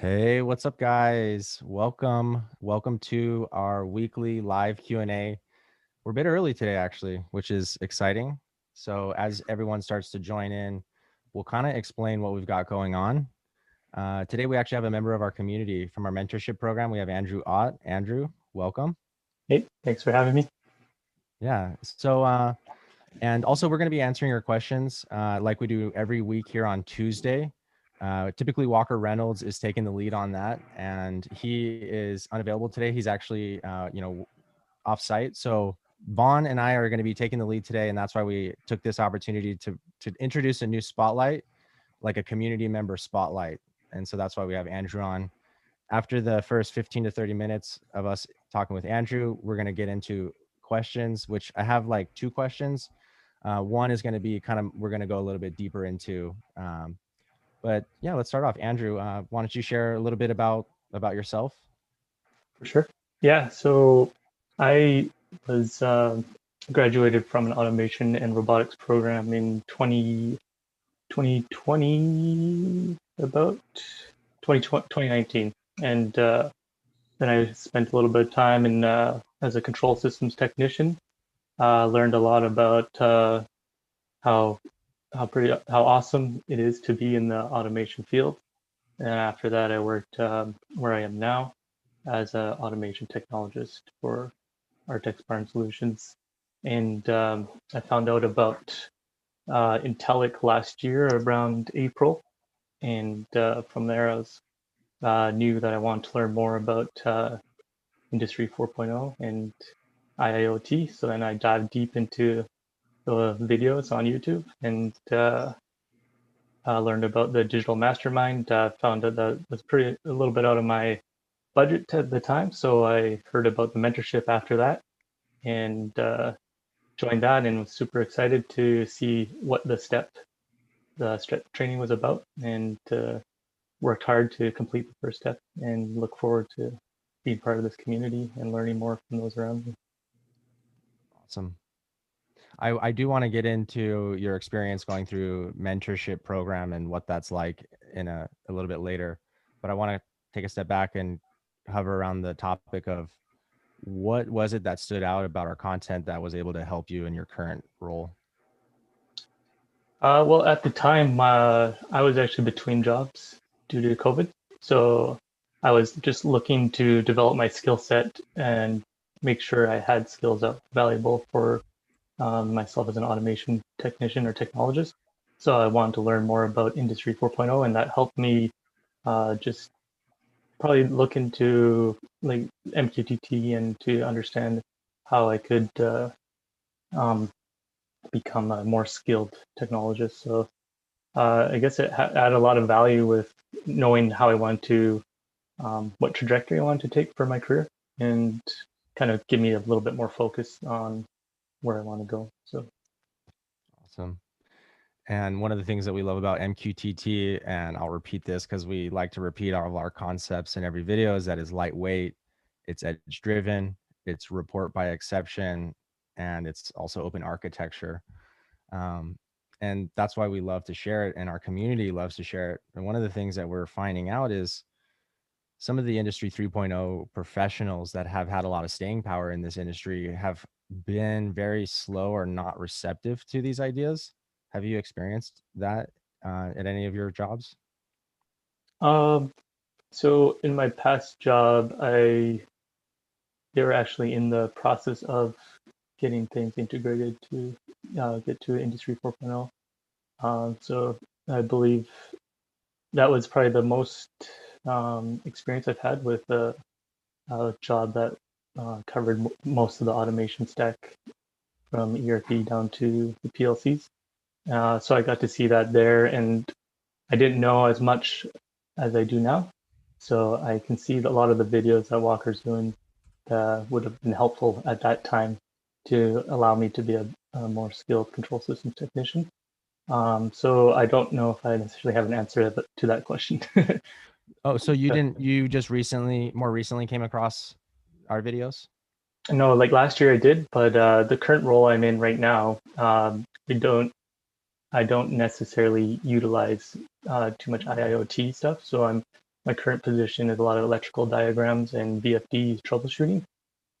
Hey, what's up guys? Welcome. Welcome to our weekly live Q&A. We're a bit early today actually, which is exciting. So as everyone starts to join in, we'll kind of explain what we've got going on. Uh, today we actually have a member of our community from our mentorship program. We have Andrew Ott. Andrew, welcome. Hey, thanks for having me. Yeah. So uh, and also we're going to be answering your questions uh, like we do every week here on Tuesday. Uh, typically Walker Reynolds is taking the lead on that and he is unavailable today. He's actually, uh, you know, off site. So Vaughn and I are going to be taking the lead today. And that's why we took this opportunity to, to introduce a new spotlight, like a community member spotlight. And so that's why we have Andrew on. After the first 15 to 30 minutes of us talking with Andrew, we're going to get into questions, which I have like two questions. Uh, one is going to be kind of, we're going to go a little bit deeper into um, but yeah, let's start off. Andrew, uh, why don't you share a little bit about about yourself? For sure. Yeah. So I was uh, graduated from an automation and robotics program in 20, 2020, about 2019. And uh, then I spent a little bit of time in uh, as a control systems technician. Uh, learned a lot about uh, how how pretty how awesome it is to be in the automation field. And after that, I worked um, where I am now as an automation technologist for Artex Barn Solutions. And um, I found out about uh, Intellic last year around April. And uh, from there, I was uh, knew that I wanted to learn more about uh, Industry 4.0 and IIoT. So then I dived deep into the videos on YouTube and uh, uh, learned about the digital mastermind. Uh, found that that was pretty a little bit out of my budget at the time, so I heard about the mentorship after that and uh, joined that and was super excited to see what the step the step training was about and uh, worked hard to complete the first step and look forward to being part of this community and learning more from those around me. Awesome. I, I do want to get into your experience going through mentorship program and what that's like in a, a little bit later. But I want to take a step back and hover around the topic of what was it that stood out about our content that was able to help you in your current role? Uh, well, at the time, uh, I was actually between jobs due to COVID. So I was just looking to develop my skill set and make sure I had skills that valuable for um, myself as an automation technician or technologist. So I wanted to learn more about Industry 4.0, and that helped me uh, just probably look into like MQTT and to understand how I could uh, um, become a more skilled technologist. So uh, I guess it had a lot of value with knowing how I want to, um, what trajectory I want to take for my career, and kind of give me a little bit more focus on where I want to go. So awesome. And one of the things that we love about MQTT, and I'll repeat this because we like to repeat all of our concepts in every video, is that is lightweight, it's edge driven, it's report by exception, and it's also open architecture. Um, and that's why we love to share it, and our community loves to share it. And one of the things that we're finding out is some of the industry 3.0 professionals that have had a lot of staying power in this industry have been very slow or not receptive to these ideas. Have you experienced that uh, at any of your jobs? Um, so in my past job, I they were actually in the process of getting things integrated to uh, get to Industry 4.0. Um, so I believe that was probably the most um, experience I've had with a, a job that uh, covered m- most of the automation stack from ERP down to the PLCs. Uh, so I got to see that there, and I didn't know as much as I do now. So I can see that a lot of the videos that Walker's doing uh, would have been helpful at that time to allow me to be a, a more skilled control systems technician. Um, so I don't know if I necessarily have an answer to that question. oh, so you didn't? You just recently, more recently, came across our videos? No, like last year I did, but uh, the current role I'm in right now, um, I don't, I don't necessarily utilize uh, too much IIoT stuff. So I'm my current position is a lot of electrical diagrams and VFD troubleshooting.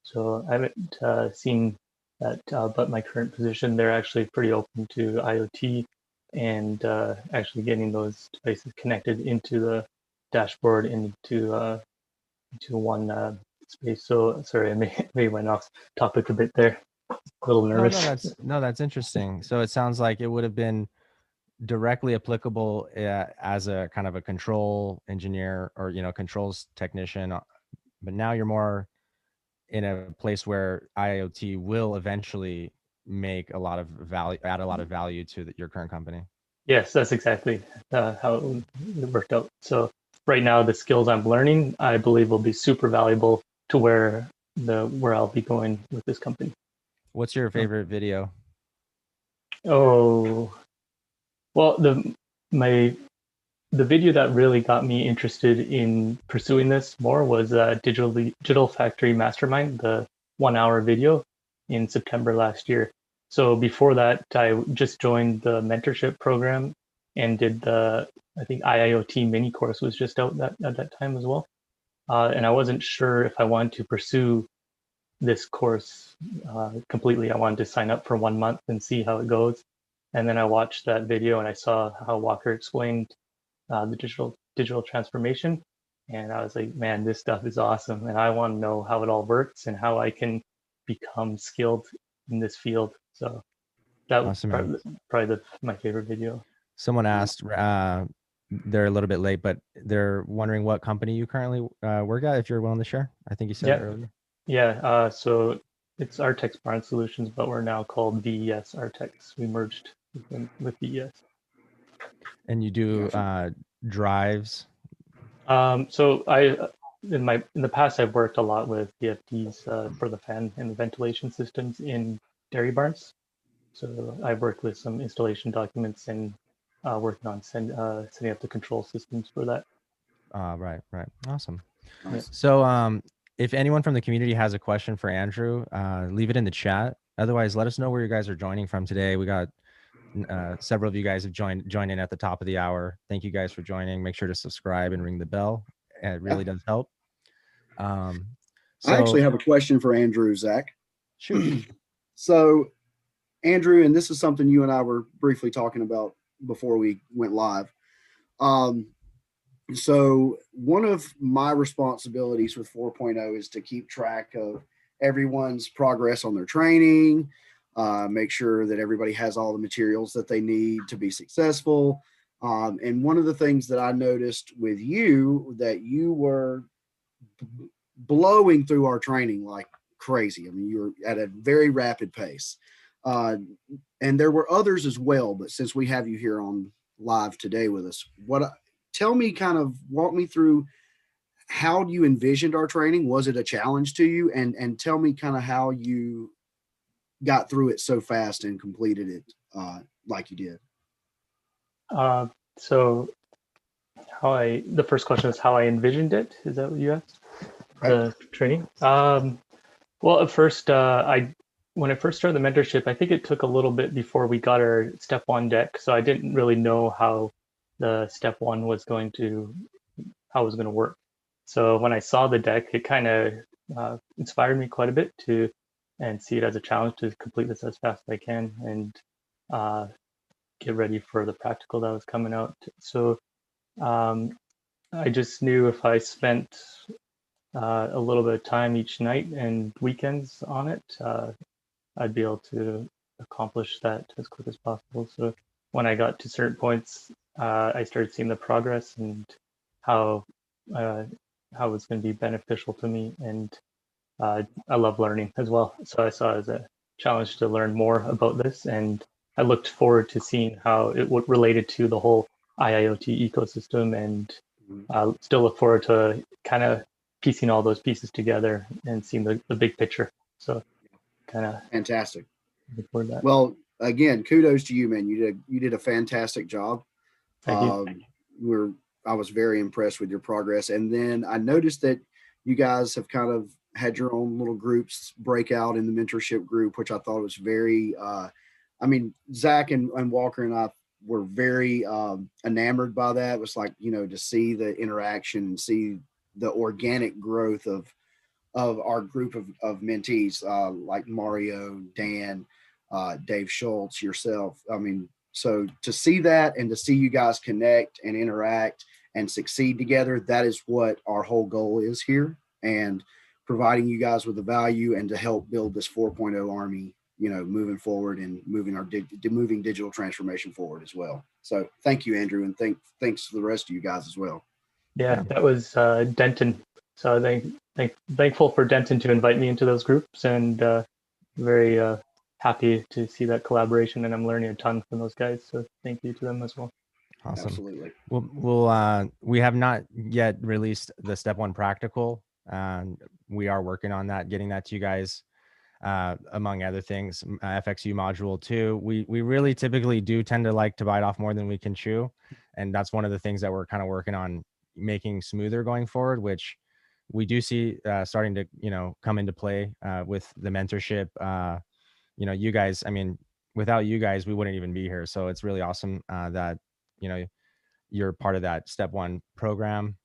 So I haven't uh, seen that, uh, but my current position, they're actually pretty open to IoT and uh, actually getting those devices connected into the dashboard into uh, into one uh, space. So sorry, I may, may went off topic a bit there. A little No, no, nervous. that's no, that's interesting. So it sounds like it would have been directly applicable uh, as a kind of a control engineer or you know controls technician, uh, but now you're more in a place where IoT will eventually make a lot of value, add a lot of value to the, your current company. Yes, that's exactly uh, how it worked out. So right now, the skills I'm learning, I believe, will be super valuable to where the where I'll be going with this company. What's your favorite video? Oh, well, the my the video that really got me interested in pursuing this more was uh, digital digital factory mastermind, the one hour video in September last year. So before that, I just joined the mentorship program and did the I think IIoT mini course was just out that at that time as well. Uh, and I wasn't sure if I wanted to pursue this course uh, completely. I wanted to sign up for one month and see how it goes. And then I watched that video and I saw how Walker explained uh, the digital digital transformation, and I was like, man, this stuff is awesome, and I want to know how it all works and how I can become skilled in this field. So that was probably, probably the, my favorite video. Someone asked, uh, they're a little bit late, but they're wondering what company you currently uh, work at. If you're willing to share, I think you said Yeah. earlier. Yeah, uh, so it's Artex Barn Solutions, but we're now called VES Artex. We merged with, them- with VES. And you do uh, drives. Um, so I, in my in the past, I've worked a lot with VFDs uh, for the fan and the ventilation systems in dairy barns. So I've worked with some installation documents and uh, working on send, uh, setting up the control systems for that. Uh, right, right. Awesome. Nice. So, um, if anyone from the community has a question for Andrew, uh, leave it in the chat. Otherwise, let us know where you guys are joining from today. We got uh, several of you guys have joined joined in at the top of the hour. Thank you guys for joining. Make sure to subscribe and ring the bell. It really does help. Um, I actually have a question for Andrew, Zach. shoot. So, Andrew, and this is something you and I were briefly talking about before we went live. Um, so, one of my responsibilities with 4.0 is to keep track of everyone's progress on their training, uh, make sure that everybody has all the materials that they need to be successful. Um, and one of the things that I noticed with you that you were b- blowing through our training like crazy. I mean, you were at a very rapid pace. Uh, and there were others as well, but since we have you here on live today with us, what tell me kind of walk me through how you envisioned our training. Was it a challenge to you? And and tell me kind of how you got through it so fast and completed it uh, like you did. Uh, so how I the first question is how I envisioned it. Is that what you asked? Right. The training. Um, well, at first, uh, I when I first started the mentorship, I think it took a little bit before we got our step one deck. So I didn't really know how the step one was going to how it was going to work. So when I saw the deck, it kind of uh, inspired me quite a bit to and see it as a challenge to complete this as fast as I can and uh, get ready for the practical that was coming out. So um, I just knew if I spent uh, a little bit of time each night and weekends on it, uh, I'd be able to accomplish that as quick as possible. So when I got to certain points, uh, I started seeing the progress and how uh, how it's going to be beneficial to me, and uh, I love learning as well. So I saw it as a challenge to learn more about this, and I looked forward to seeing how it would related to the whole IIoT ecosystem, and uh, still look forward to kind of piecing all those pieces together and seeing the, the big picture. So kind of Fantastic. to that. Well, again, kudos to you, man. You did you did a fantastic job. Thank you. Um, we're I was very impressed with your progress, and then I noticed that you guys have kind of had your own little groups break out in the mentorship group, which I thought was very. Uh, I mean, Zach and, and Walker and I were very um, enamored by that. It was like you know to see the interaction and see the organic growth of of our group of, of mentees uh, like Mario, Dan, uh, Dave Schultz, yourself. I mean, so to see that and to see you guys connect and interact and succeed together, that is what our whole goal is here. And providing you guys with the value and to help build this 4.0 army, you know, moving forward and moving our moving digital transformation forward as well. So thank you, Andrew, and thank thanks to the rest of you guys as well. Yeah, that was uh, Denton. So thank, thank, thankful for Denton to invite me into those groups and uh, very uh, happy to see that collaboration and I'm learning a ton from those guys. So thank you to them as well. Awesome. Absolutely. We'll, we'll uh, we have not yet released the step one practical. Um, we are working on that, getting that to you guys, uh, among other things. uh, FXU module two. We we really typically do tend to like to bite off more than we can chew, and that's one of the things that we're kind of working on making smoother going forward, which we do see uh, starting to you know come into play uh, with the mentorship. Uh, you know, you guys. I mean, without you guys, we wouldn't even be here. So it's really awesome uh, that you know you're part of that step one program.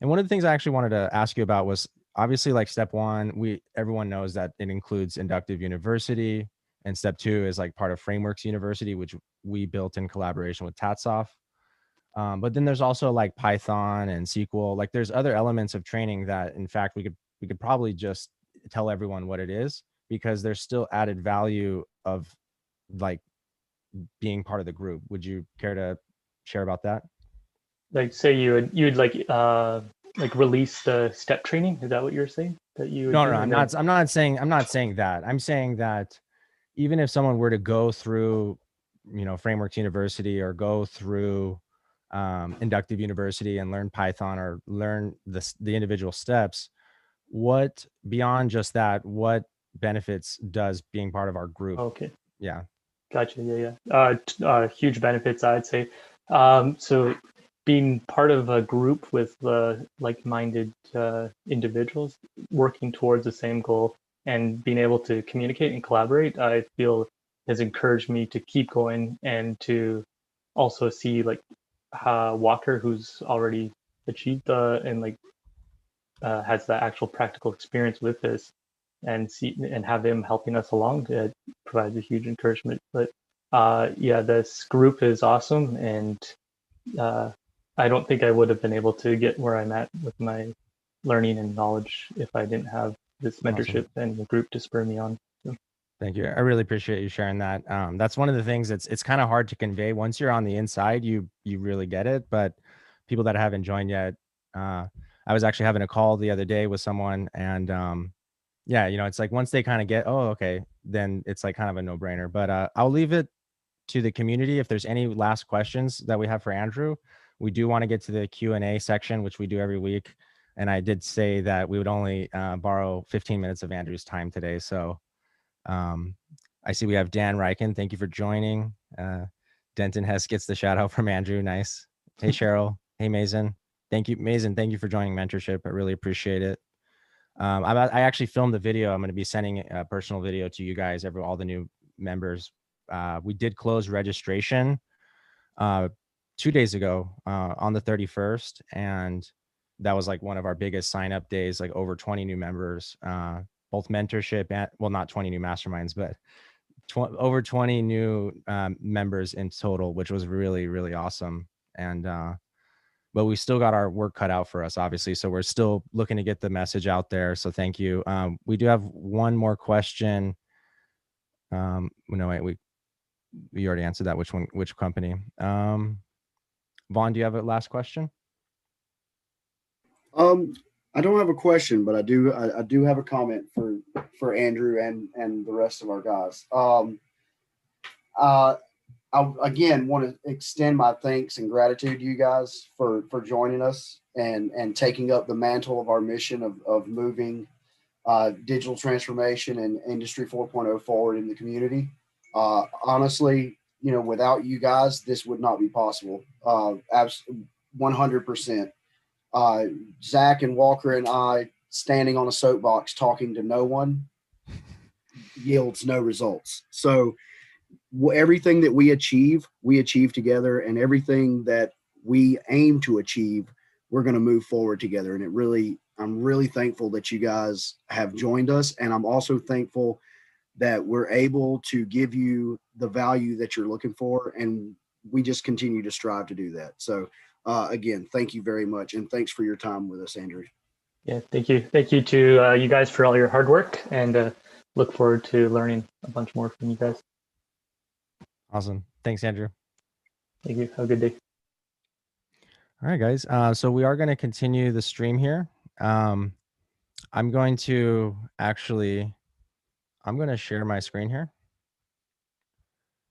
And one of the things I actually wanted to ask you about was obviously like step one, we everyone knows that it includes inductive university, and step two is like part of Frameworks University, which we built in collaboration with Tatsoft. Um, but then there's also like Python and SQL. Like there's other elements of training that, in fact, we could we could probably just tell everyone what it is because there's still added value of like being part of the group. Would you care to share about that? Like say you would you'd like uh like release the step training. Is that what you're saying? That you would no no i'm not i'm not saying i'm not saying that i'm saying that even if someone were to go through you know frameworks university or go through um, inductive university and learn python or learn the, the individual steps what beyond just that what benefits does being part of our group Okay. yeah Gotcha. Yeah, yeah. Uh, uh, huge benefits, I'd say. Um, so, being part of a group with uh, like-minded uh, individuals working towards the same goal and being able to communicate and collaborate, I feel has encouraged me to keep going and to also see like uh, Walker, who's already achieved the and like uh, has the actual practical experience with this, and see and have him helping us along. It provides a huge encouragement. But uh, yeah, this group is awesome, and uh, I don't think I would have been able to get where I'm at with my learning and knowledge if I didn't have this Awesome. mentorship and the group to spur me on. Thank you. I really appreciate you sharing that. Um, that's one of the things that's it's kind of hard to convey. Once you're on the inside, you you really get it. But people that haven't joined yet, uh, I was actually having a call the other day with someone, and um, yeah, you know, it's like once they kind of get, oh, okay, then it's like kind of a no brainer. But uh, I'll leave it to the community. If there's any last questions that we have for Andrew, we do want to get to the Q and A section, which we do every week. And I did say that we would only uh, borrow 15 minutes of Andrew's time today, so. Um, I see we have Dan Ryken. Thank you for joining. Uh, Denton Hess gets the shout out from Andrew. Nice. Hey, Cheryl. hey, Mason. Thank you, Mason. Thank you for joining mentorship. I really appreciate it. Um, I, I actually filmed the video. I'm going to be sending a personal video to you guys, every all the new members. Uh, we did close registration uh, two days ago uh, on the 31st, and that was like one of our biggest sign up days. Like over 20 new members. Both mentorship and well not 20 new masterminds but tw- over 20 new um, members in total which was really really awesome. And uh but we still got our work cut out for us obviously so we're still looking to get the message out there so thank you. Um we do have one more question. Um no wait we we already answered that which one which company? Um vaughn do you have a last question? Um, I don't have a question, but I do I, I do have a comment for for Andrew and and the rest of our guys. Um, uh, I again want to extend my thanks and gratitude to you guys for for joining us and and taking up the mantle of our mission of of moving uh, digital transformation and industry 4.0 forward in the community. Uh, honestly, you know, without you guys, this would not be possible. Uh, abs- 100% uh, Zach and Walker and I standing on a soapbox talking to no one yields no results. So everything that we achieve, we achieve together, and everything that we aim to achieve, we're going to move forward together. And it really, I'm really thankful that you guys have joined us, and I'm also thankful that we're able to give you the value that you're looking for, and we just continue to strive to do that. So, uh, again, thank you very much, and thanks for your time with us, Andrew. Yeah, thank you. Thank you to uh, you guys for all your hard work and uh, look forward to learning a bunch more from you guys. Awesome. Thanks, Andrew. Thank you. Have a good day. All right, guys. Uh, so we are going to continue the stream here. Um, I'm going to actually, I'm going to share my screen here,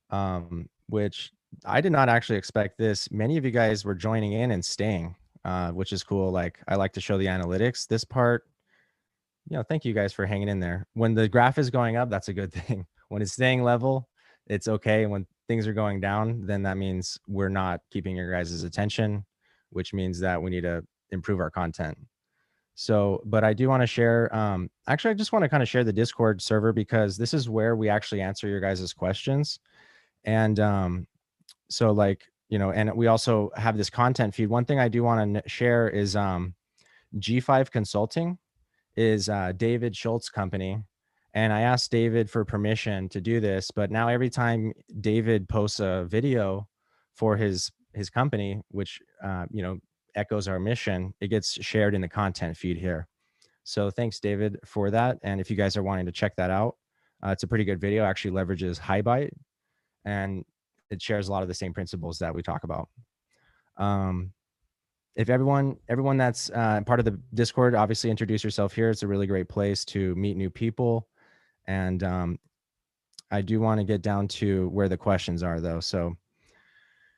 um, which I did not actually expect this. Many of you guys were joining in and staying, uh, which is cool. Like I like to show the analytics. This part, you know, thank you guys for hanging in there. When the graph is going up, that's a good thing. When it's staying level, it's okay. When things are going down, then that means we're not keeping your guys' attention, which means that we need to improve our content. So, but I do want to share. Um, actually, I just want to kind of share the Discord server because this is where we actually answer your guys' questions. And um, so, like, you know, and we also have this content feed. One thing I do want to share is um, G5 Consulting is uh, David Schultz company. And I asked David for permission to do this, but now every time David posts a video for his his company, which uh, you know echoes our mission, it gets shared in the content feed here. So thanks, David, for that. And if you guys are wanting to check that out, uh, it's a pretty good video. Actually, leverages HighByte, and it shares a lot of the same principles that we talk about. Um, if everyone everyone that's uh, part of the discord obviously introduce yourself here. It's a really great place to meet new people. And um, i do want to get down to where the questions are though. So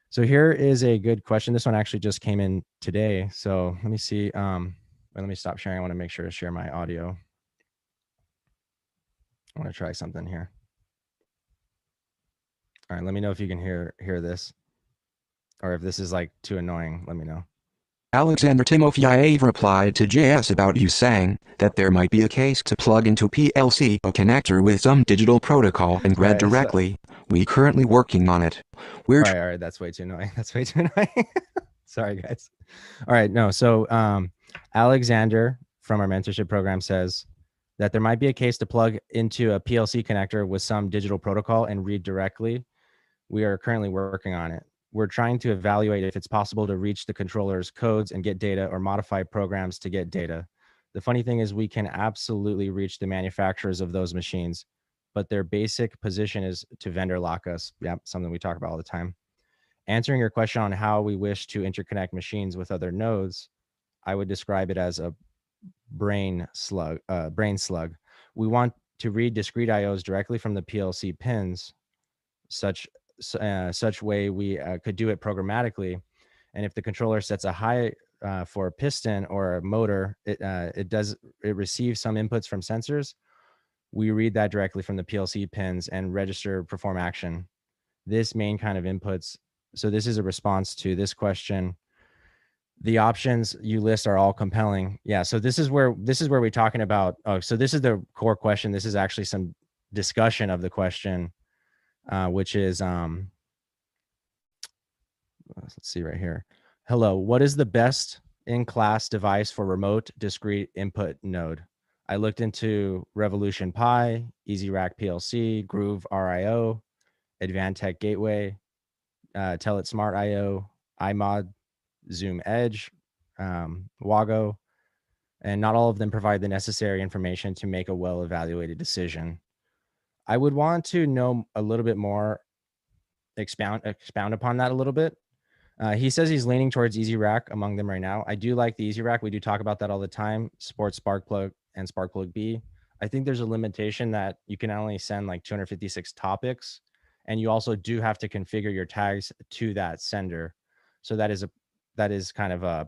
so here is a good question. This one actually just came in today. So let me see um let me stop sharing. I want to make sure to share my audio. I want to try something here all right let me know if you can hear hear this or if this is like too annoying let me know Alexander Timofeyev replied to JS about you saying that there might be a case to plug into PLC a connector with some digital protocol and read Right, so- directly. We currently working on it. We're all right, all right, that's way too annoying. That's way too annoying. Sorry, guys. All right, no. So, um, Alexander from our mentorship program says that there might be a case to plug into a PLC connector with some digital protocol and read directly. We are currently working on it. We're trying to evaluate if it's possible to reach the controller's codes and get data or modify programs to get data. The funny thing is, we can absolutely reach the manufacturers of those machines, but their basic position is to vendor lock us. Yeah, something we talk about all the time. Answering your question on how we wish to interconnect machines with other nodes, I would describe it as a brain slug. Uh, brain slug. We want to read discrete IOs directly from the PLC pins, such uh, such way we uh, could do it programmatically. And if the controller sets a high uh, for a piston or a motor, it uh, it does it receives some inputs from sensors. We read that directly from the PLC pins and register perform action. This main kind of inputs. So this is a response to this question. The options you list are all compelling. Yeah. So this is where this is where we're talking about. Oh, so this is the core question. This is actually some discussion of the question, uh, which is um, let's see right here. Hello, what is the best in-class device for remote discrete input node? I looked into Revolution Pi, EasyRack PLC, groov RIO, Advantech Gateway, uh, Telit Smart IO, iMod, Zoom Edge, um, Wago, and not all of them provide the necessary information to make a well-evaluated decision. I would want to know a little bit more, expound expound upon that a little bit. Uh, he says he's leaning towards Easy Rack among them right now. I do like the Easy Rack. We do talk about that all the time. Sports Sparkplug and Sparkplug B. I think there's a limitation that you can only send like 256 topics, and you also do have to configure your tags to that sender. So that is a that is kind of a,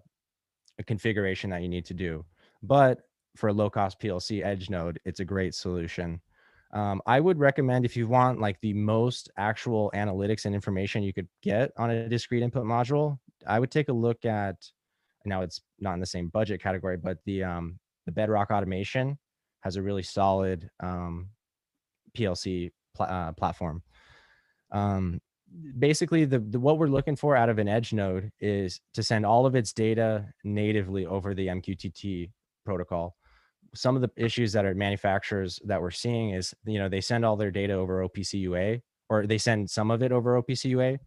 a configuration that you need to do. But for a low cost PLC edge node, it's a great solution. Um, I would recommend if you want like the most actual analytics and information you could get on a discrete input module, I would take a look at. Now it's not in the same budget category, but the um, the Bedrock Automation has a really solid um, PLC pl- uh, platform. Um, basically, the, the what we're looking for out of an edge node is to send all of its data natively over the MQTT protocol. Some of the issues that are manufacturers that we're seeing is you know they send all their data over OPC UA or they send some of it over OPC UA,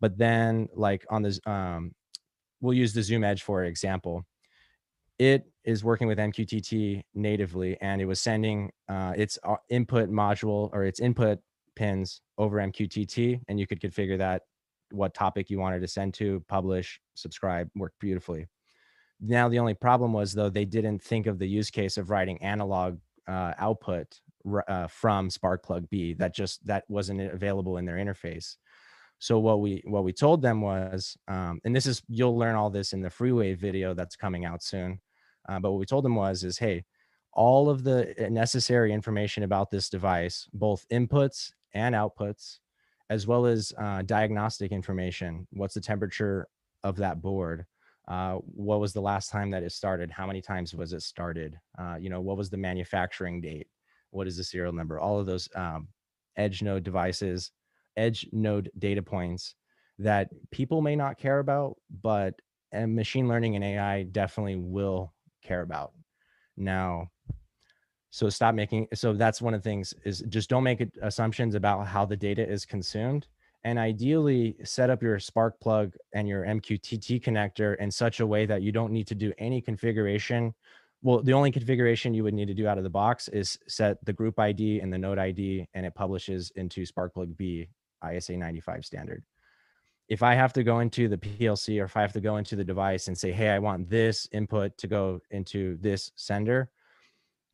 but then like on this um, we'll use the Zoom Edge for example. It is working with MQTT natively, and it was sending uh, its uh, input module or its input pins over MQTT, and you could configure that what topic you wanted to send to, publish, subscribe, worked beautifully. Now the only problem was though they didn't think of the use case of writing analog uh, output uh, from Sparkplug B. That just that wasn't available in their interface. So what we what we told them was, um, and this is you'll learn all this in the Freewave video that's coming out soon. Uh, but what we told them was, is hey, all of the uh, necessary information about this device, both inputs and outputs, as well as uh, diagnostic information. What's the temperature of that board? Uh, what was the last time that it started? How many times was it started? Uh, you know, what was the manufacturing date? What is the serial number? All of those um, edge node devices, edge node data points that people may not care about, but and machine learning and AI definitely will care about. Now, so stop making so that's one of the things is just don't make assumptions about how the data is consumed and ideally set up your spark plug and your mqtt connector in such a way that you don't need to do any configuration well the only configuration you would need to do out of the box is set the group id and the node id and it publishes into sparkplug b isa 95 standard if I have to go into the PLC or if I have to go into the device and say, hey, I want this input to go into this sender,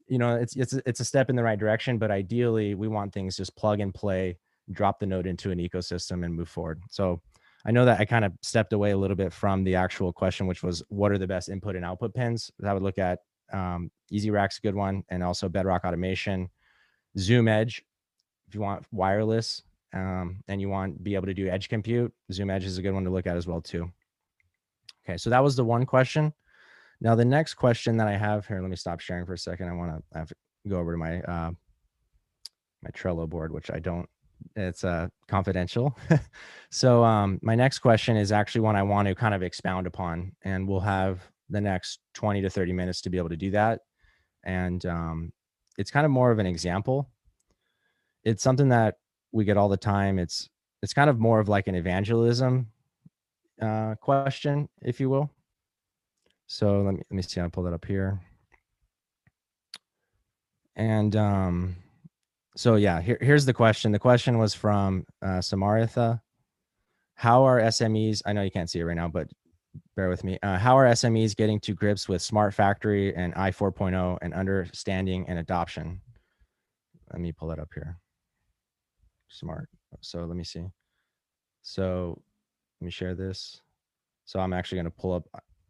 you know, it's it's it's a step in the right direction. But ideally, we want things just plug and play, drop the node into an ecosystem and move forward. So I know that I kind of stepped away a little bit from the actual question, which was what are the best input and output pins? I would look at um, EasyRack's a good one, and also Bedrock Automation, Zoom Edge, if you want wireless, um, and you want be able to do edge compute, Zoom Edge is a good one to look at as well too. Okay, so that was the one question. Now the next question that I have here, let me stop sharing for a second. I want to to go over to my uh, my Trello board, which I don't. It's uh, confidential. so um, my next question is actually one I want to kind of expound upon, and we'll have the next 20 to 30 minutes to be able to do that. And um, it's kind of more of an example. It's something that we get all the time. It's it's kind of more of like an evangelism uh, question, if you will. So let me let me see. I'll pull that up here. And um, so yeah, here, here's the question. The question was from uh, Samaritha. How are SMEs? I know you can't see it right now, but bear with me. Uh, how are SMEs getting to grips with Smart Factory and I 4.0 and understanding and adoption? Let me pull that up here smart. So let me see. So let me share this. So I'm actually going to pull up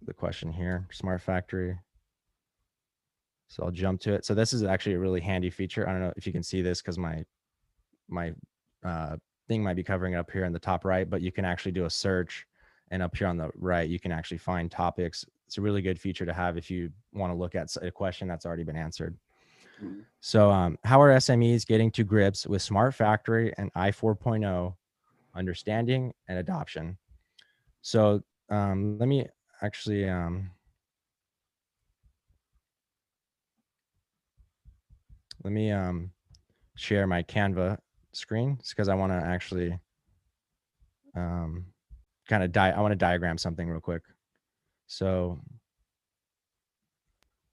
the question here, smart factory. So I'll jump to it. So this is actually a really handy feature. I don't know if you can see this because my my uh, thing might be covering it up here in the top right, but you can actually do a search and up here on the right, you can actually find topics. It's a really good feature to have if you want to look at a question that's already been answered. Mm-hmm. So, um, how are SMEs getting to grips with Smart Factory and I 4.0 understanding and adoption? So, um, let me actually um, let me um, share my Canva screen because I want to actually um, kind of die. I want to diagram something real quick. So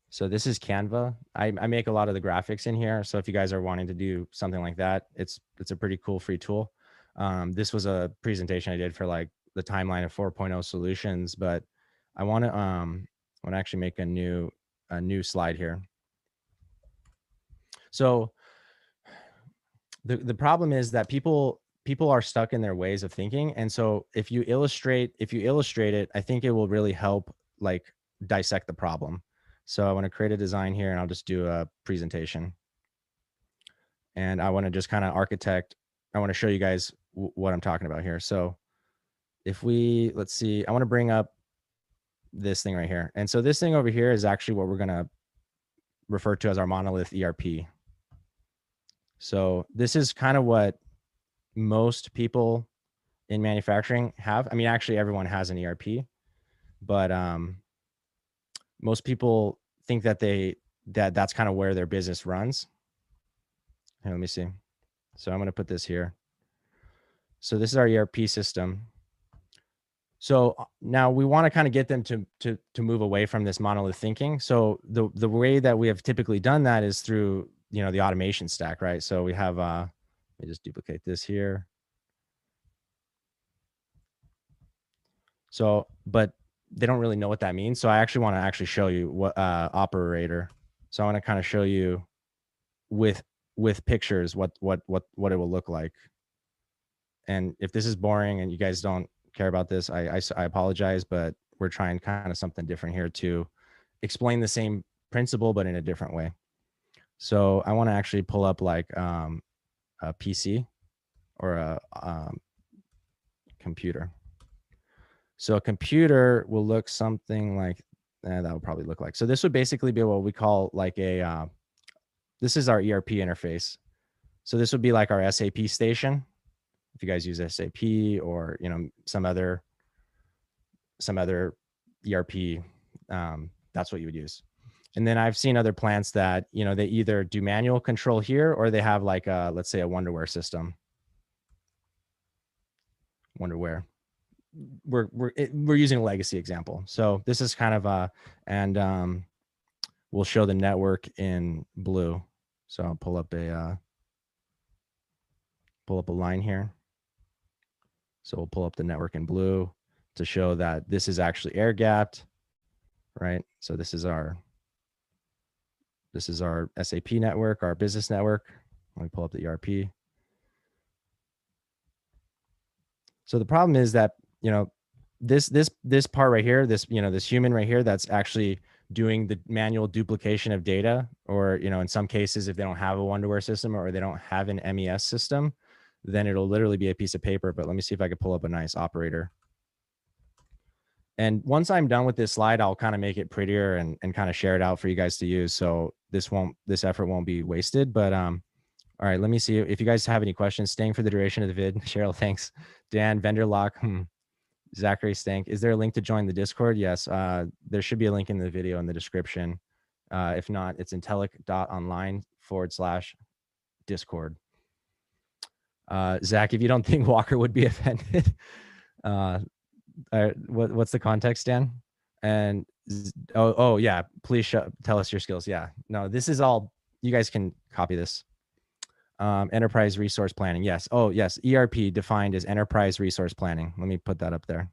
so this is Canva. I, I make a lot of the graphics in here. So if you guys are wanting to do something like that, it's it's a pretty cool free tool. Um, this was a presentation I did for like the timeline of 4.0 solutions, but I want to um I want to actually make a new a new slide here. So the the problem is that people people are stuck in their ways of thinking, and so if you illustrate if you illustrate it, I think it will really help like dissect the problem. So I want to create a design here and I'll just do a presentation. And I want to just kind of architect, I want to show you guys what I'm talking about here. So if we, let's see, I want to bring up this thing right here. And so this thing over here is actually what we're going to refer to as our monolith ERP. So this is kind of what most people in manufacturing have. I mean, actually, everyone has an ERP, but um, most people think that they that that's kind of where their business runs. Here, let me see. So I'm going to put this here. So this is our ERP system. So uh, now we want to kind of get them to to to move away from this monolith thinking. So the the way that we have typically done that is through you know the automation stack, right? So we have uh let me just duplicate this here. So, but they don't really know what that means. So I actually want to actually show you what uh operator. So I want to kind of show you with with pictures what what what what it will look like. And if this is boring and you guys don't care about this, I I apologize, but we're trying kind of something different here to explain the same principle but in a different way. So I want to actually pull up like um, a PC or a um, computer. So a computer will look something like eh, that Will probably look like. So this would basically be what we call like a uh, this is our ERP interface. So this would be like our SAP station. If you guys use SAP or you know some other some other ERP, um, that's what you would use. And then I've seen other plants that you know they either do manual control here or they have like a let's say a Wonderware system. Wonderware. We're we're it, we're using a legacy example. So this is kind of a and um, we'll show the network in blue. So I'll pull up a uh, pull up a line here. So we'll pull up the network in blue to show that this is actually air gapped, right? So this is our this is our SAP network, our business network. Let me pull up the ERP. So the problem is that, you know, this this this part right here, this, you know, this human right here that's actually doing the manual duplication of data or, you know, in some cases if they don't have a Wonderware system or they don't have an MES system, then it'll literally be a piece of paper, but let me see if I could pull up a nice operator. And once I'm done with this slide, I'll kind of make it prettier and, and kind of share it out for you guys to use. So this won't, this effort won't be wasted, but, um, all right, let me see if you guys have any questions, staying for the duration of the vid. Cheryl, thanks. Dan, vendor lock, hmm. Zachary Stank. Is there a link to join the Discord? Yes, uh, there should be a link in the video in the description. Uh, if not, it's intellic.online forward slash Discord. Uh, Zach, if you don't think Walker would be offended, uh, uh, what, what's the context, Dan? And oh, oh yeah, please sh- tell us your skills. Yeah, no, this is all. You guys can copy this. Um, enterprise resource planning. Yes. Oh, yes. ERP defined as enterprise resource planning. Let me put that up there.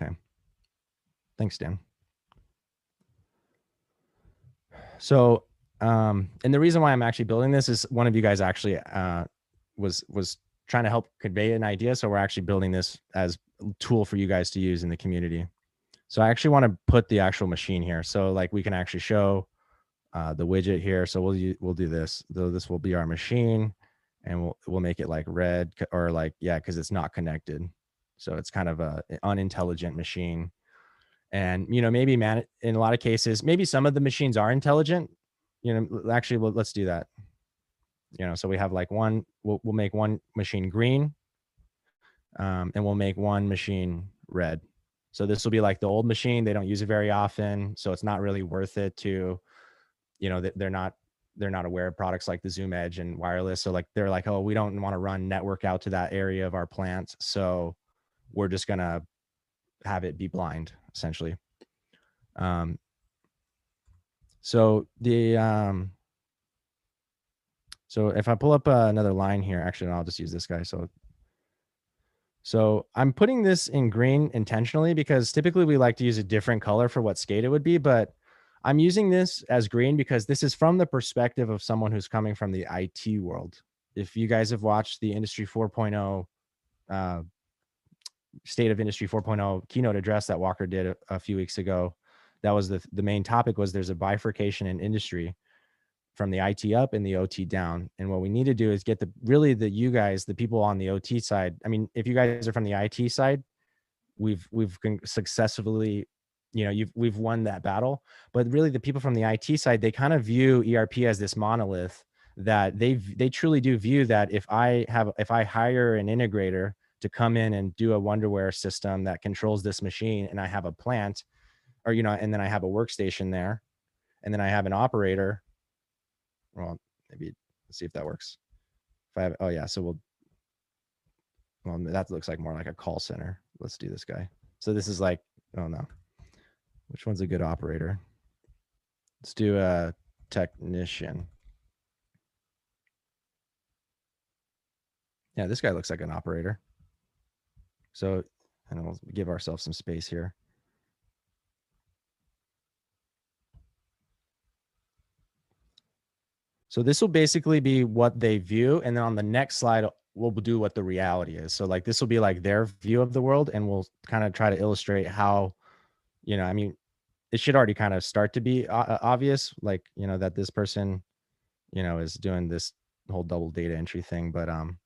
Okay. Thanks, Dan. So, um, and the reason why I'm actually building this is one of you guys actually uh, was was trying to help convey an idea. So we're actually building this as a tool for you guys to use in the community. So I actually want to put the actual machine here. So like we can actually show uh, the widget here. So we'll we'll do this. Though this will be our machine, and we'll we'll make it like red or like yeah, because it's not connected. So it's kind of a unintelligent machine. And you know maybe man in a lot of cases maybe some of the machines are intelligent. You know actually well, let's do that. You know so we have like one we'll we'll make one machine green, um, and we'll make one machine red. So this will be like the old machine. They don't use it very often, so it's not really worth it to, you know, they- they're not they're not aware of products like the Zoom Edge and wireless. So like they're like, oh, we don't want to run network out to that area of our plant, so we're just gonna have it be blind essentially. Um, so the um, so if I pull up uh, another line here, actually, I'll just use this guy. So so I'm putting this in green intentionally because typically we like to use a different color for what SCADA would be, but I'm using this as green because this is from the perspective of someone who's coming from the IT world. If you guys have watched the Industry 4.0 uh, State of Industry 4.0 keynote address that Walker did a, a few weeks ago, that was the the main topic was there's a bifurcation in industry from the IT up and the OT down. And what we need to do is get the really the you guys, the people on the OT side. I mean, if you guys are from the IT side, we've we've successfully you know you've we've won that battle but really the people from the IT side they kind of view ERP as this monolith that they they truly do view that if I have if I hire an integrator to come in and do a wonderware system that controls this machine and I have a plant or you know and then I have a workstation there and then I have an operator well maybe see if that works if I have oh yeah so we'll well that looks like more like a call center let's do this guy so this is like oh no which one's a good operator? Let's do a technician. Yeah, this guy looks like an operator. So, and we'll give ourselves some space here. So this will basically be what they view. And then on the next slide, we'll do what the reality is. So like this will be like their view of the world and we'll kind of try to illustrate how you know, I mean, it should already kind of start to be uh, obvious, like, you know, that this person, you know, is doing this whole double data entry thing. But, um,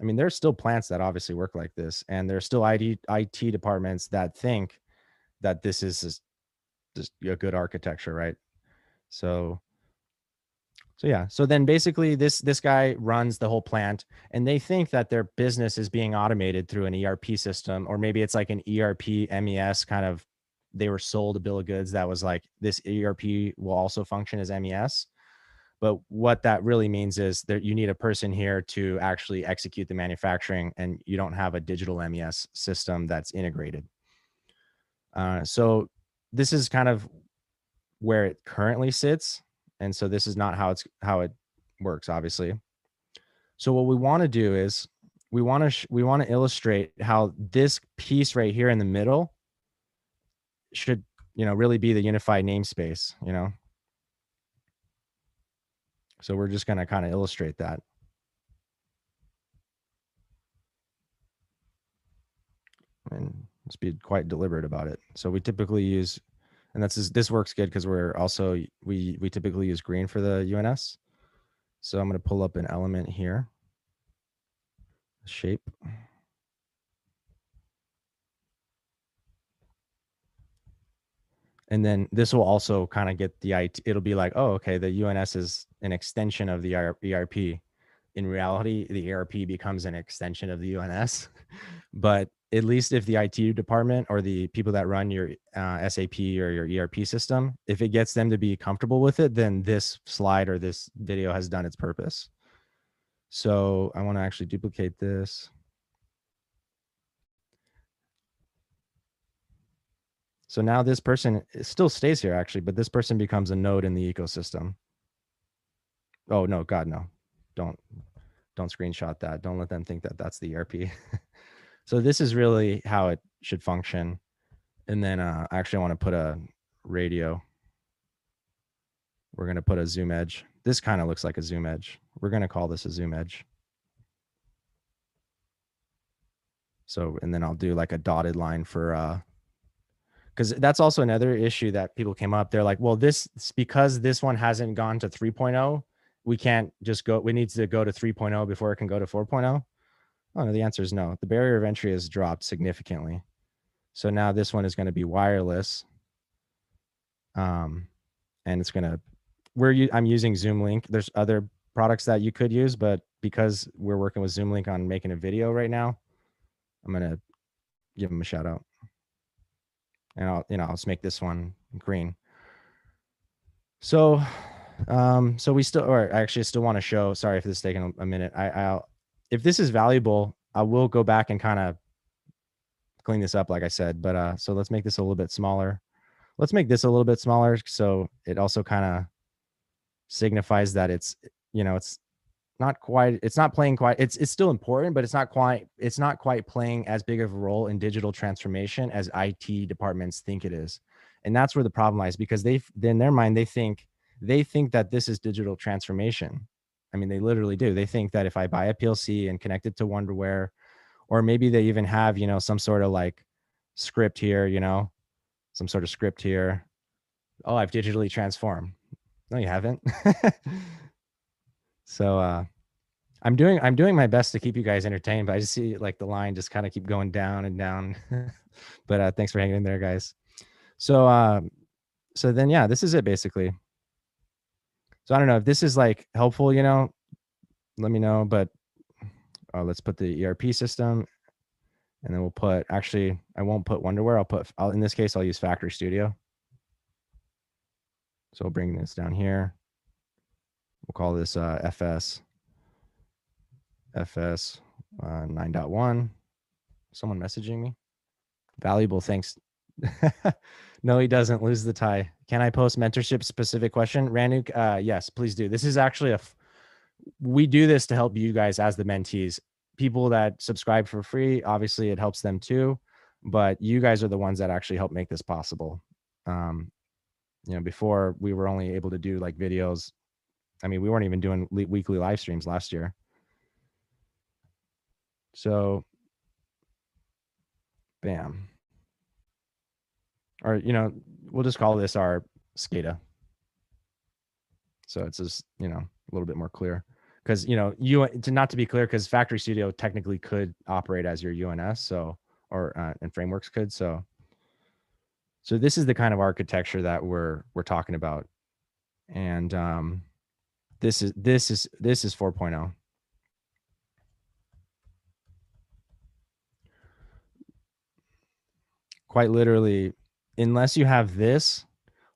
I mean, there's still plants that obviously work like this, and there's still IT, IT departments that think that this is just, just a good architecture, right? So, so yeah. So then basically this this guy runs the whole plant and they think that their business is being automated through an ERP system or maybe it's like an ERP MES kind of they were sold a bill of goods that was like this ERP will also function as MES. But what that really means is that you need a person here to actually execute the manufacturing and you don't have a digital MES system that's integrated. Uh, so this is kind of where it currently sits and so this is not how it's how it works obviously. So what we want to do is we want to sh- we want to illustrate how this piece right here in the middle should you know really be the unified namespace you know? So we're just going to kind of illustrate that. And let's be quite deliberate about it. So we typically use and that's this works good because we're also we we typically use green for the UNS. So I'm going to pull up an element here, shape. And then this will also kind of get the IT, it'll be like, oh, okay, the UNS is an extension of the ERP. In reality, the ERP becomes an extension of the UNS. But at least if the IT department or the people that run your uh, SAP or your ERP system, if it gets them to be comfortable with it, then this slide or this video has done its purpose. So I want to actually duplicate this. So now this person still stays here actually, but this person becomes a node in the ecosystem. Oh no, God, no, don't, don't screenshot that. Don't let them think that that's the ERP. So this is really how it should function. And then uh, I actually want to put a radio. We're going to put a zoom edge. This kind of looks like a zoom edge. We're going to call this a zoom edge. So, and then I'll do like a dotted line for, uh, because that's also another issue that people came up. They're like, well, this because this one hasn't gone to 3.0, we can't just go, we need to go to 3.0 before it can go to 4.0. Oh, no, the answer is no. The barrier of entry has dropped significantly. So now this one is going to be wireless. Um, and it's going to, we're, I'm using Zoom Link. There's other products that you could use, but because we're working with Zoom Link on making a video right now, I'm going to give them a shout out. And I'll, you know, I'll just make this one green. So, um, so we still, or I actually still want to show, sorry if this is taking a minute. I, I'll, if this is valuable, I will go back and kind of clean this up, like I said. But uh, so let's make this a little bit smaller. Let's make this a little bit smaller so it also kind of signifies that it's you know it's not quite it's not playing quite it's it's still important but it's not quite it's not quite playing as big of a role in digital transformation as IT departments think it is and that's where the problem lies because they in their mind they think they think that this is digital transformation I mean, they literally do. They think that if I buy a PLC and connect it to Wonderware, or maybe they even have, you know, some sort of like script here, you know, some sort of script here. Oh, I've digitally transformed. No, you haven't. so, uh, I'm doing I'm doing my best to keep you guys entertained, but I just see like the line just kind of keep going down and down. but uh, thanks for hanging in there, guys. So um, so then yeah, this is it basically. So I don't know if this is like helpful, you know, let me know. But uh, let's put the ERP system, and then we'll put actually I won't put Wonderware. I'll put I'll, in this case I'll use Factory Studio. So we'll bring this down here. We'll call this uh, FS FS uh, 9.1. Someone messaging me. Valuable. Thanks. no, he doesn't lose the tie. Can I post mentorship specific question? Ranuk, uh, yes, please do. This is actually a, f- we do this to help you guys as the mentees. People that subscribe for free, obviously it helps them too, but you guys are the ones that actually help make this possible. Um, you know, before we were only able to do like videos. I mean, we weren't even doing le- weekly live streams last year. So, bam. Or, you know, we'll just call this our SCADA. So it's just, you know, a little bit more clear. Because, you know, you to not to be clear, because Factory Studio technically could operate as your UNS. So, or, uh, and frameworks could. So, so this is the kind of architecture that we're, we're talking about. And, um, this is, this is, this is 4.0. quite literally unless you have this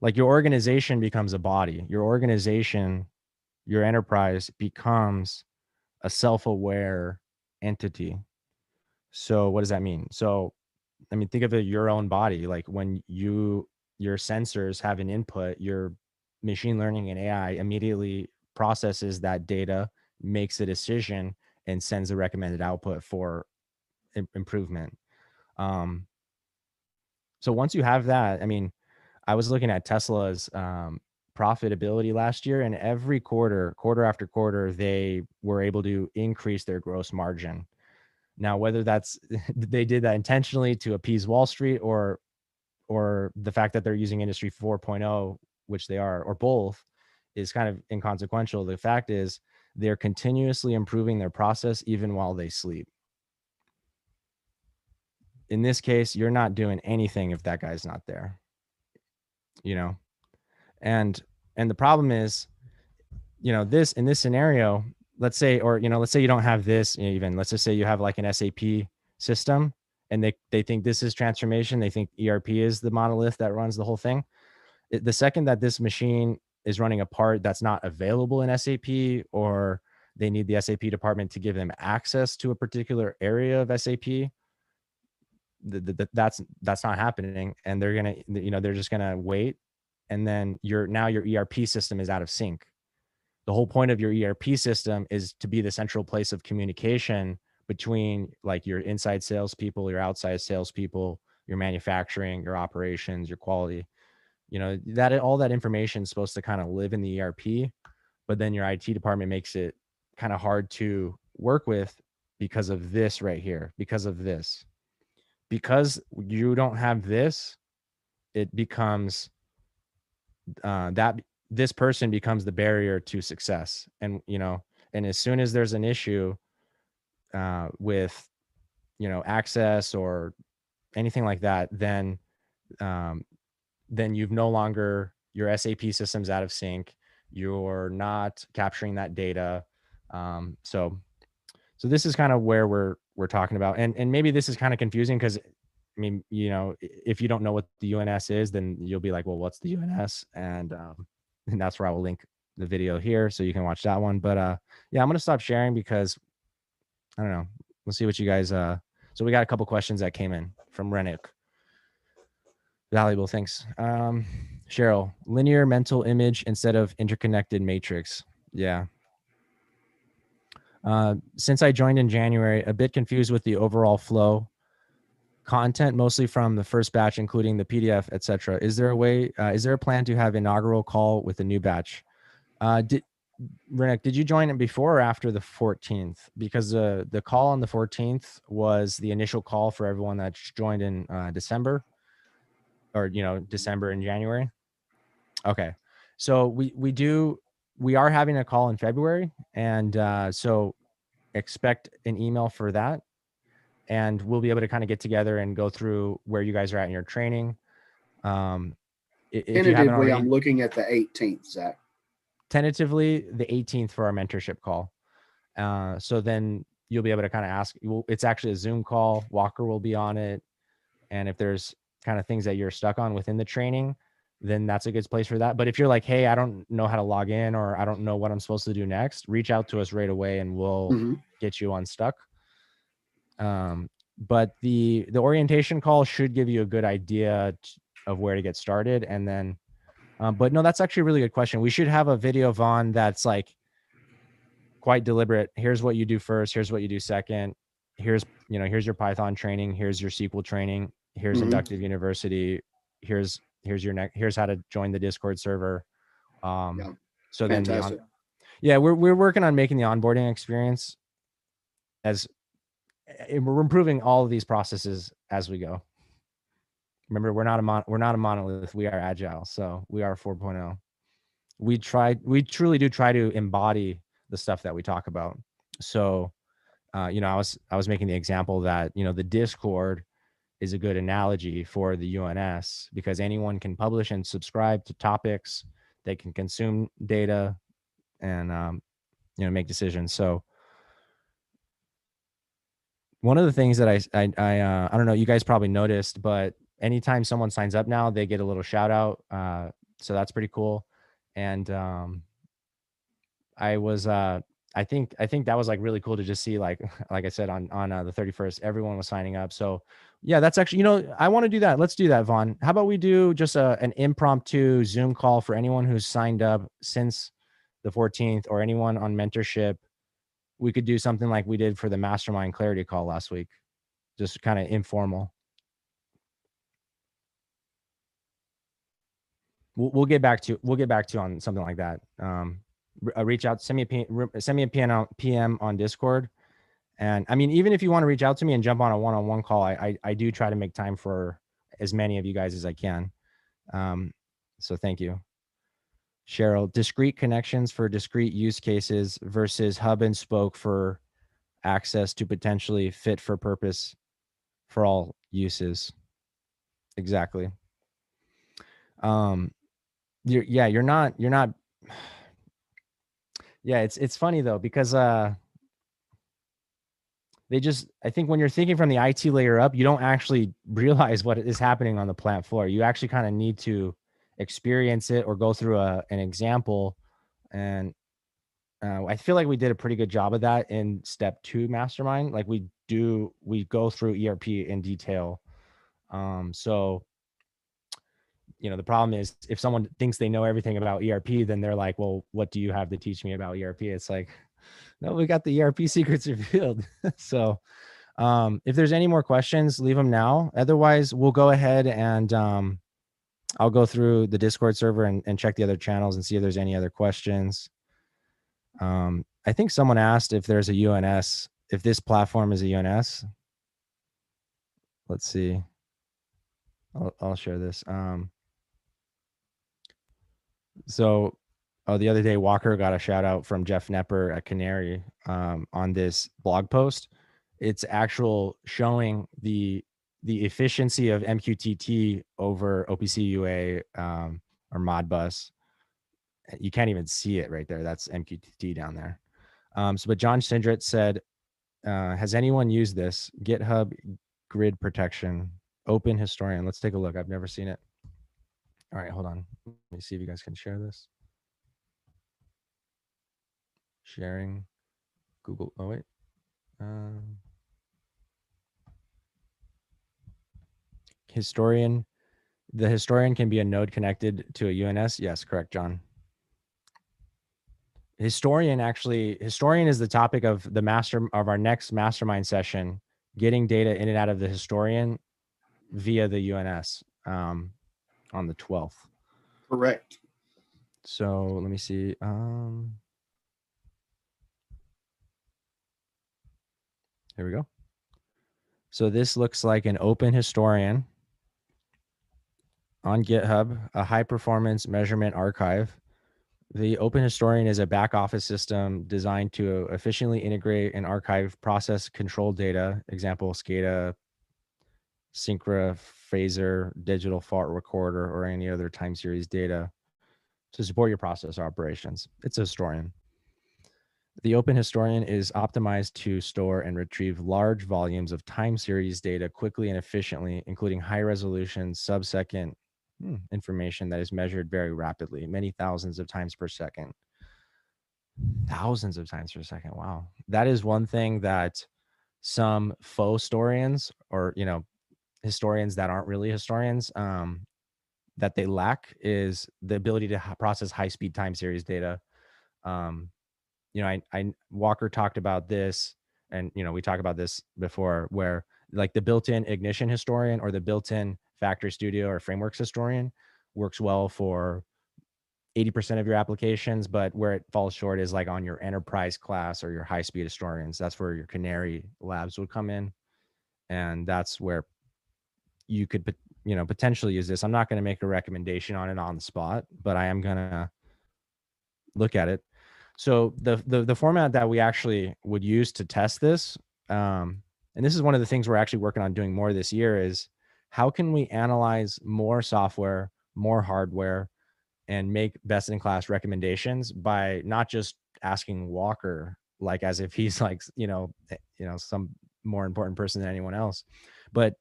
like your organization becomes a body. Your organization your enterprise becomes a self-aware entity. So what does that mean? So i mean think of it your own body. Like when you your sensors have an input your machine learning and ai immediately processes that data makes a decision and sends a recommended output for improvement. Um, so once you have that, I mean, I was looking at Tesla's um, profitability last year, and every quarter, quarter after quarter, they were able to increase their gross margin. Now, whether that's they did that intentionally to appease Wall Street or or the fact that they're using Industry 4.0, which they are, or both, is kind of inconsequential. The fact is they're continuously improving their process even while they sleep in this case, you're not doing anything if that guy's not there. You know? And and the problem is, you know, this in this scenario, let's say, or you know, let's say you don't have this even. Let's just say you have like an SAP system and they they think this is transformation. They think ERP is the monolith that runs the whole thing. The second that this machine is running a part that's not available in SAP or they need the SAP department to give them access to a particular area of SAP that's that's not happening and they're gonna you know they're just gonna wait and then your now your erp system is out of sync. The whole point of your erp system is to be the central place of communication between like your inside salespeople your outside salespeople your manufacturing your operations your quality. You know that all that information is supposed to kind of live in the erp but then your it department makes it kind of hard to work with because of this right here because of this because you don't have this it becomes uh, that this person becomes the barrier to success. And you know and as soon as there's an issue uh, with you know access or anything like that then um, then you've no longer your sap system's out of sync. You're not capturing that data. Um, so so this is kind of where we're we're talking about and and maybe this is kind of confusing because i mean you know if you don't know what the uns is then you'll be like well what's the uns and um and that's where i will link the video here so you can watch that one but uh yeah i'm gonna stop sharing because i don't know we'll see what you guys uh so we got a couple questions that came in from renick valuable thanks. Um cheryl linear mental image instead of interconnected matrix. Yeah uh, since I joined in January, a bit confused with the overall flow content, mostly from the first batch, including the PDF, etc. Is there a way? Uh, is there a plan to have inaugural call with the new batch? Uh, did Rennick, did you join it before or after the 14th? Because uh, the call on the 14th was the initial call for everyone that joined in uh, December, or you know December and January. Okay, so we we do we are having a call in February, and uh, so expect an email for that. And we'll be able to kind of get together and go through where you guys are at in your training. Um i- if you haven't Tentatively, already, I'm looking at the 18th, Zach. tentatively the 18th for our mentorship call. Uh so then you'll be able to kind of ask it's actually a zoom call. Walker will be on it. And if there's kind of things that you're stuck on within the training then that's a good place for that. But if you're like hey i don't know how to log in or i don't know what i'm supposed to do next reach out to us right away and we'll Mhm. get you unstuck. Um but the the orientation call should give you a good idea t- of where to get started and then um, but no that's actually a really good question. We should have a video vaughn that's like quite deliberate. Here's what you do first. Here's what you do second. Here's you know here's your python training. Here's your sql training. Here's Mhm. inductive university. Here's here's your next here's how to join the discord server um Yeah. so then the on- yeah we're, we're working on making the onboarding experience as eh, we're improving all of these processes as we go. Remember we're not a mon- we're not a monolith we are agile so we are 4.0 we try we truly do try to embody the stuff that we talk about. So uh, you know i was i was making the example that you know the discord is a good analogy for the uns because anyone can publish and subscribe to topics they can consume data and um, you know make decisions. So one of the things that i i I, uh, I don't know you guys probably noticed but anytime someone signs up now they get a little shout out uh, so that's pretty cool. And um, i was uh, i think i think that was like really cool to just see like like i said on on uh, the 31st everyone was signing up. So yeah that's actually you know i want to do that. Let's do that vaughn. How about we do just a, an impromptu zoom call for anyone who's signed up since the 14th or anyone on mentorship. We could do something like we did for the mastermind clarity call last week. Just kind of informal. We'll, we'll get back to we'll get back to on something like that. Um uh, reach out send me a send me a PM on discord and i mean even if you want to reach out to me and jump on a one-on-one call I, I i do try to make time for as many of you guys as i can. Um so thank you. Cheryl discrete connections for discrete use cases versus hub and spoke for access to potentially fit for purpose for all uses. Exactly. Um you're yeah you're not you're not yeah it's it's funny though because uh they just i think when you're thinking from the it layer up you don't actually realize what is happening on the plant floor. You actually kind of need to experience it or go through a, an example and uh, i feel like we did a pretty good job of that in step two mastermind like we do we go through erp in detail um so you know the problem is if someone thinks they know everything about erp then they're like well what do you have to teach me about erp it's like no we got the erp secrets revealed. So um if there's any more questions leave them now. Otherwise we'll go ahead and um i'll go through the discord server and, and check the other channels and see if there's any other questions. Um i think someone asked if there's a uns if this platform is a uns let's see. I'll, I'll share this. Um so oh the other day walker got a shout out from jeff knepper at canary um, on this blog post. It's actual showing the the efficiency of mqtt over opc ua um, or modbus. You can't even see it right there. That's mqtt down there. Um, so but john sindrit said uh, has anyone used this github grid protection? Open historian. Let's take a look. I've never seen it. All right hold on. Let me see if you guys can share this sharing google oh wait um, historian the historian can be a node connected to a uns yes correct john. Historian actually historian is the topic of the master of our next mastermind session getting data in and out of the historian via the uns um, on the 12th Correct. so let me see um here we go so this looks like an open historian on github a high performance measurement archive The Open Historian is a back office system designed to efficiently integrate and archive process control data, example SCADA, Syncra, Phaser, digital fault recorder, or any other time series data to support your process operations. It's a historian. The Open Historian is optimized to store and retrieve large volumes of time series data quickly and efficiently, including high resolution, sub-second hmm, information that is measured very rapidly, many thousands of times per second. Thousands of times per second. Wow. That is one thing that some faux historians or, you know, historians that aren't really historians um, that they lack is the ability to process high speed time series data. Um, you know, I, I Walker talked about this, and you know, we talked about this before, where like the built-in ignition historian or the built-in factory studio or frameworks historian works well for 80% of your applications, but where it falls short is like on your enterprise class or your high speed historians. That's where your canary labs would come in. And that's where you could, you know, potentially use this. I'm not going to make a recommendation on it on the spot, but I am going to look at it so the, the the format that we actually would use to test this, um, and this is one of the things we're actually working on doing more this year, is how can we analyze more software, more hardware, and make best in class recommendations by not just asking Walker like as if he's like you know eh, you know some more important person than anyone else, but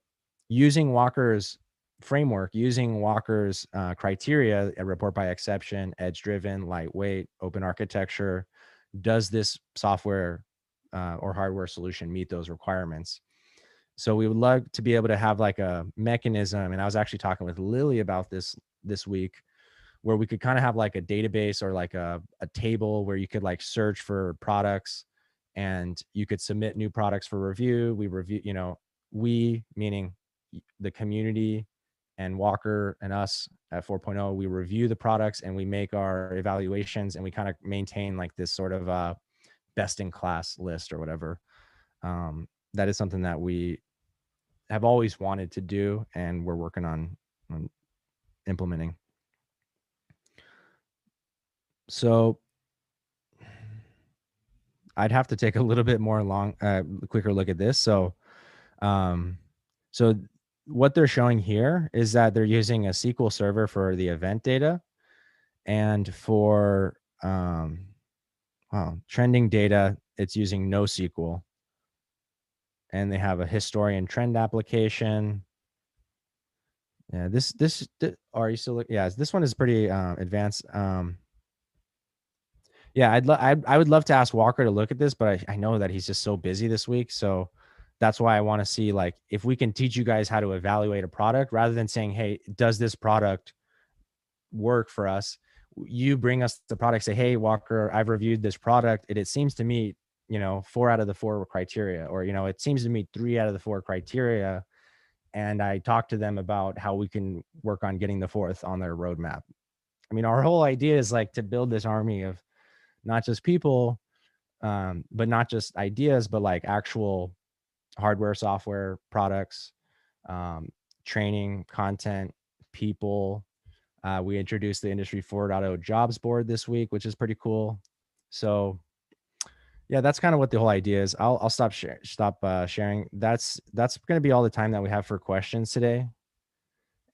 using Walker's framework using Walker's uh, criteria, a report by exception, edge driven, lightweight, open architecture. Does this software uh, or hardware solution meet those requirements? So we would love to be able to have like a mechanism. And I was actually talking with Lily about this this week, where we could kind of have like a database or like a, a table where you could like search for products and you could submit new products for review. We review, you know, we meaning the community and Walker and us at 4.0, we review the products and we make our evaluations and we kind of maintain like this sort of uh, best in class list or whatever. Um, that is something that we have always wanted to do and we're working on, on implementing. So I'd have to take a little bit more long, uh, quicker look at this. So, um, so what they're showing here is that they're using a SQL server for the event data and for um, wow, trending data, it's using NoSQL. And they have a historian trend application. Yeah, this, this, are you still, yeah, this one is pretty uh, advanced. Um, yeah, I'd, lo- I, I would love to ask Walker to look at this, but I, I know that he's just so busy this week. So that's why I want to see like if we can teach you guys how to evaluate a product rather than saying, hey, does this product work for us? You bring us the product, say, hey, Walker, I've reviewed this product. It, it seems to meet, you know, four out of the four criteria, or, you know, it seems to meet three out of the four criteria. And I talk to them about how we can work on getting the fourth on their roadmap. I mean, our whole idea is like to build this army of not just people, um, but not just ideas, but like actual hardware, software, products, um, training, content, people. Uh, we introduced the Industry 4.0 jobs board this week, which is pretty cool. So, yeah, that's kind of what the whole idea is. I'll I'll stop share, stop uh, sharing. That's that's going to be all the time that we have for questions today.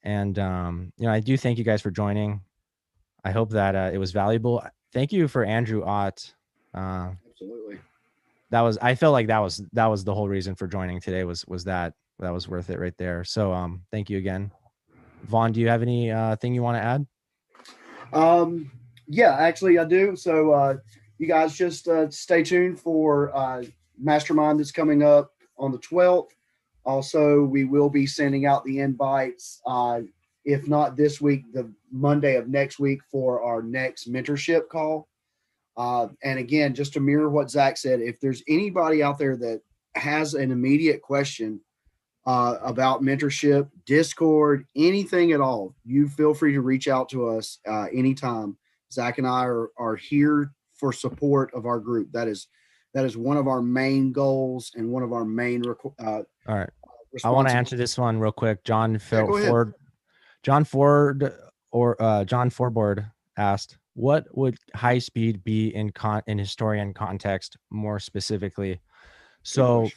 And um, you know, I do thank you guys for joining. I hope that uh, it was valuable. Thank you for Andrew Ott. Uh, Absolutely that was I felt like that was that was the whole reason for joining today was was that that was worth it right there. So um thank you again. Vaughn, do you have any uh thing you want to add? Um yeah, actually I do. So uh you guys just uh stay tuned for uh mastermind that's coming up on the 12th. Also, we will be sending out the invites uh if not this week, the Monday of next week for our next mentorship call. Uh, and again, just to mirror what Zach said, if there's anybody out there that has an immediate question uh, about mentorship, Discord, anything at all, you feel free to reach out to us uh, anytime. Zach and I are, are here for support of our group. That is that is one of our main goals and one of our main. Requ- uh, all right, I want to answer this one real quick. John yeah, Ford, John Ford, or uh, John Forboard asked, what would high speed be in con in historian context more specifically? So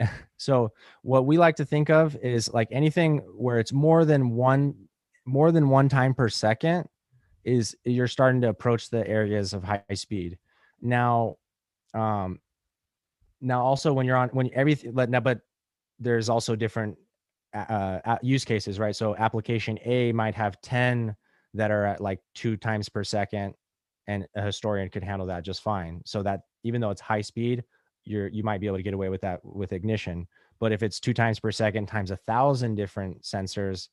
so what we like to think of is like anything where it's more than one more than one time per second is you're starting to approach the areas of high speed. Now um now also when you're on when everything but now but there's also different uh, uh, use cases right? So application a might have 10 that are at like two times per second and a historian could handle that just fine. So that even though it's high speed you're you might be able to get away with that with ignition. But if it's two times per second times a thousand different sensors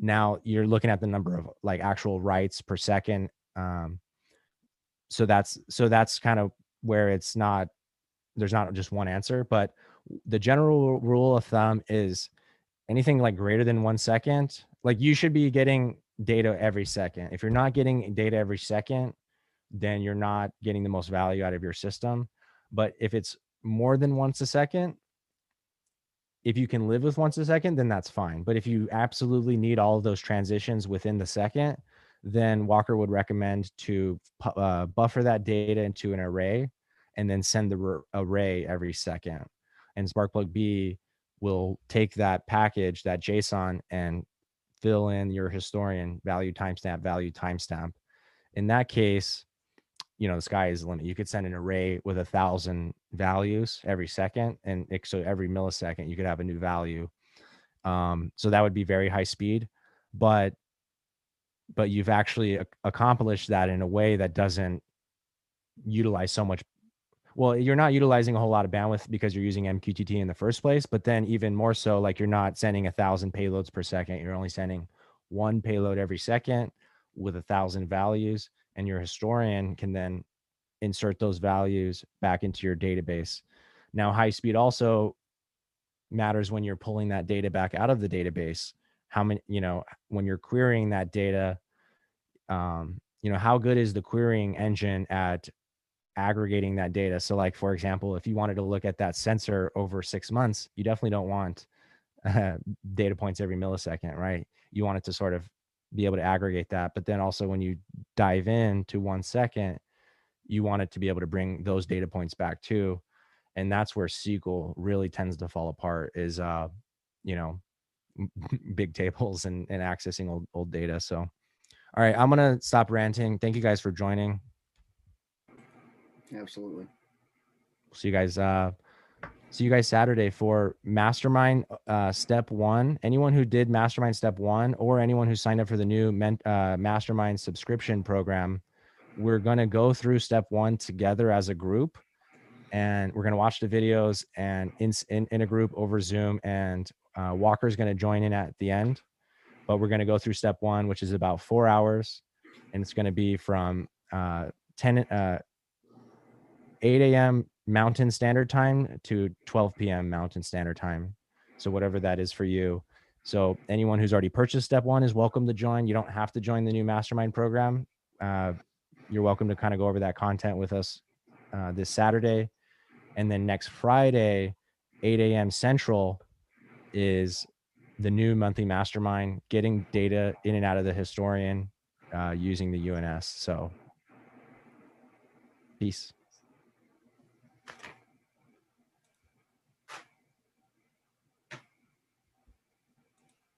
now you're looking at the number of like actual writes per second um so that's so that's kind of where it's not there's not just one answer but the general rule of thumb is anything like greater than one second like you should be getting data every second if you're not getting data every second then you're not getting the most value out of your system but if it's more than once a second, if you can live with once a second, then that's fine. But if you absolutely need all of those transitions within the second, then Walker would recommend to uh, buffer that data into an array and then send the array every second. And Sparkplug B will take that package, that JSON, and fill in your historian value timestamp, value timestamp. In that case, you know the sky is the limit you could send an array with a thousand values every second and it, so every millisecond you could have a new value um, so that would be very high speed but but you've actually accomplished that in a way that doesn't utilize so much well you're not utilizing a whole lot of bandwidth because you're using mqtt in the first place but then even more so like you're not sending a thousand payloads per second you're only sending one payload every second with a thousand values and your historian can then insert those values back into your database. Now, high speed also matters when you're pulling that data back out of the database. How many, you know, when you're querying that data, um, you know, how good is the querying engine at aggregating that data? So, like, for example, if you wanted to look at that sensor over six months, you definitely don't want uh, data points every millisecond, right? You want it to sort of be able to aggregate that. But then also when you dive in to one second, you want it to be able to bring those data points back too. And that's where SQL really tends to fall apart is, uh, you know, big tables and, and accessing old, old data. So, all right, I'm going to stop ranting. Thank you guys for joining. Absolutely. See you guys. Uh, see you guys Saturday for Mastermind uh, Step One. Anyone who did Mastermind Step One, or anyone who signed up for the new men, uh, Mastermind subscription program, we're going to go through Step One together as a group, and we're going to watch the videos and in in, in a group over Zoom. And uh, Walker's going to join in at the end, but we're going to go through Step One, which is about four hours, and it's going to be from uh, 10 uh, 8 a.m. Mountain Standard Time to 12 p.m. Mountain Standard Time. So whatever that is for you. So anyone who's already purchased Step One is welcome to join. You don't have to join the new Mastermind program. Uh, you're welcome to kind of go over that content with us uh, this Saturday, and then next Friday, 8 a.m. Central, is the new monthly Mastermind, getting data in and out of the historian uh, using the UNS. So, peace.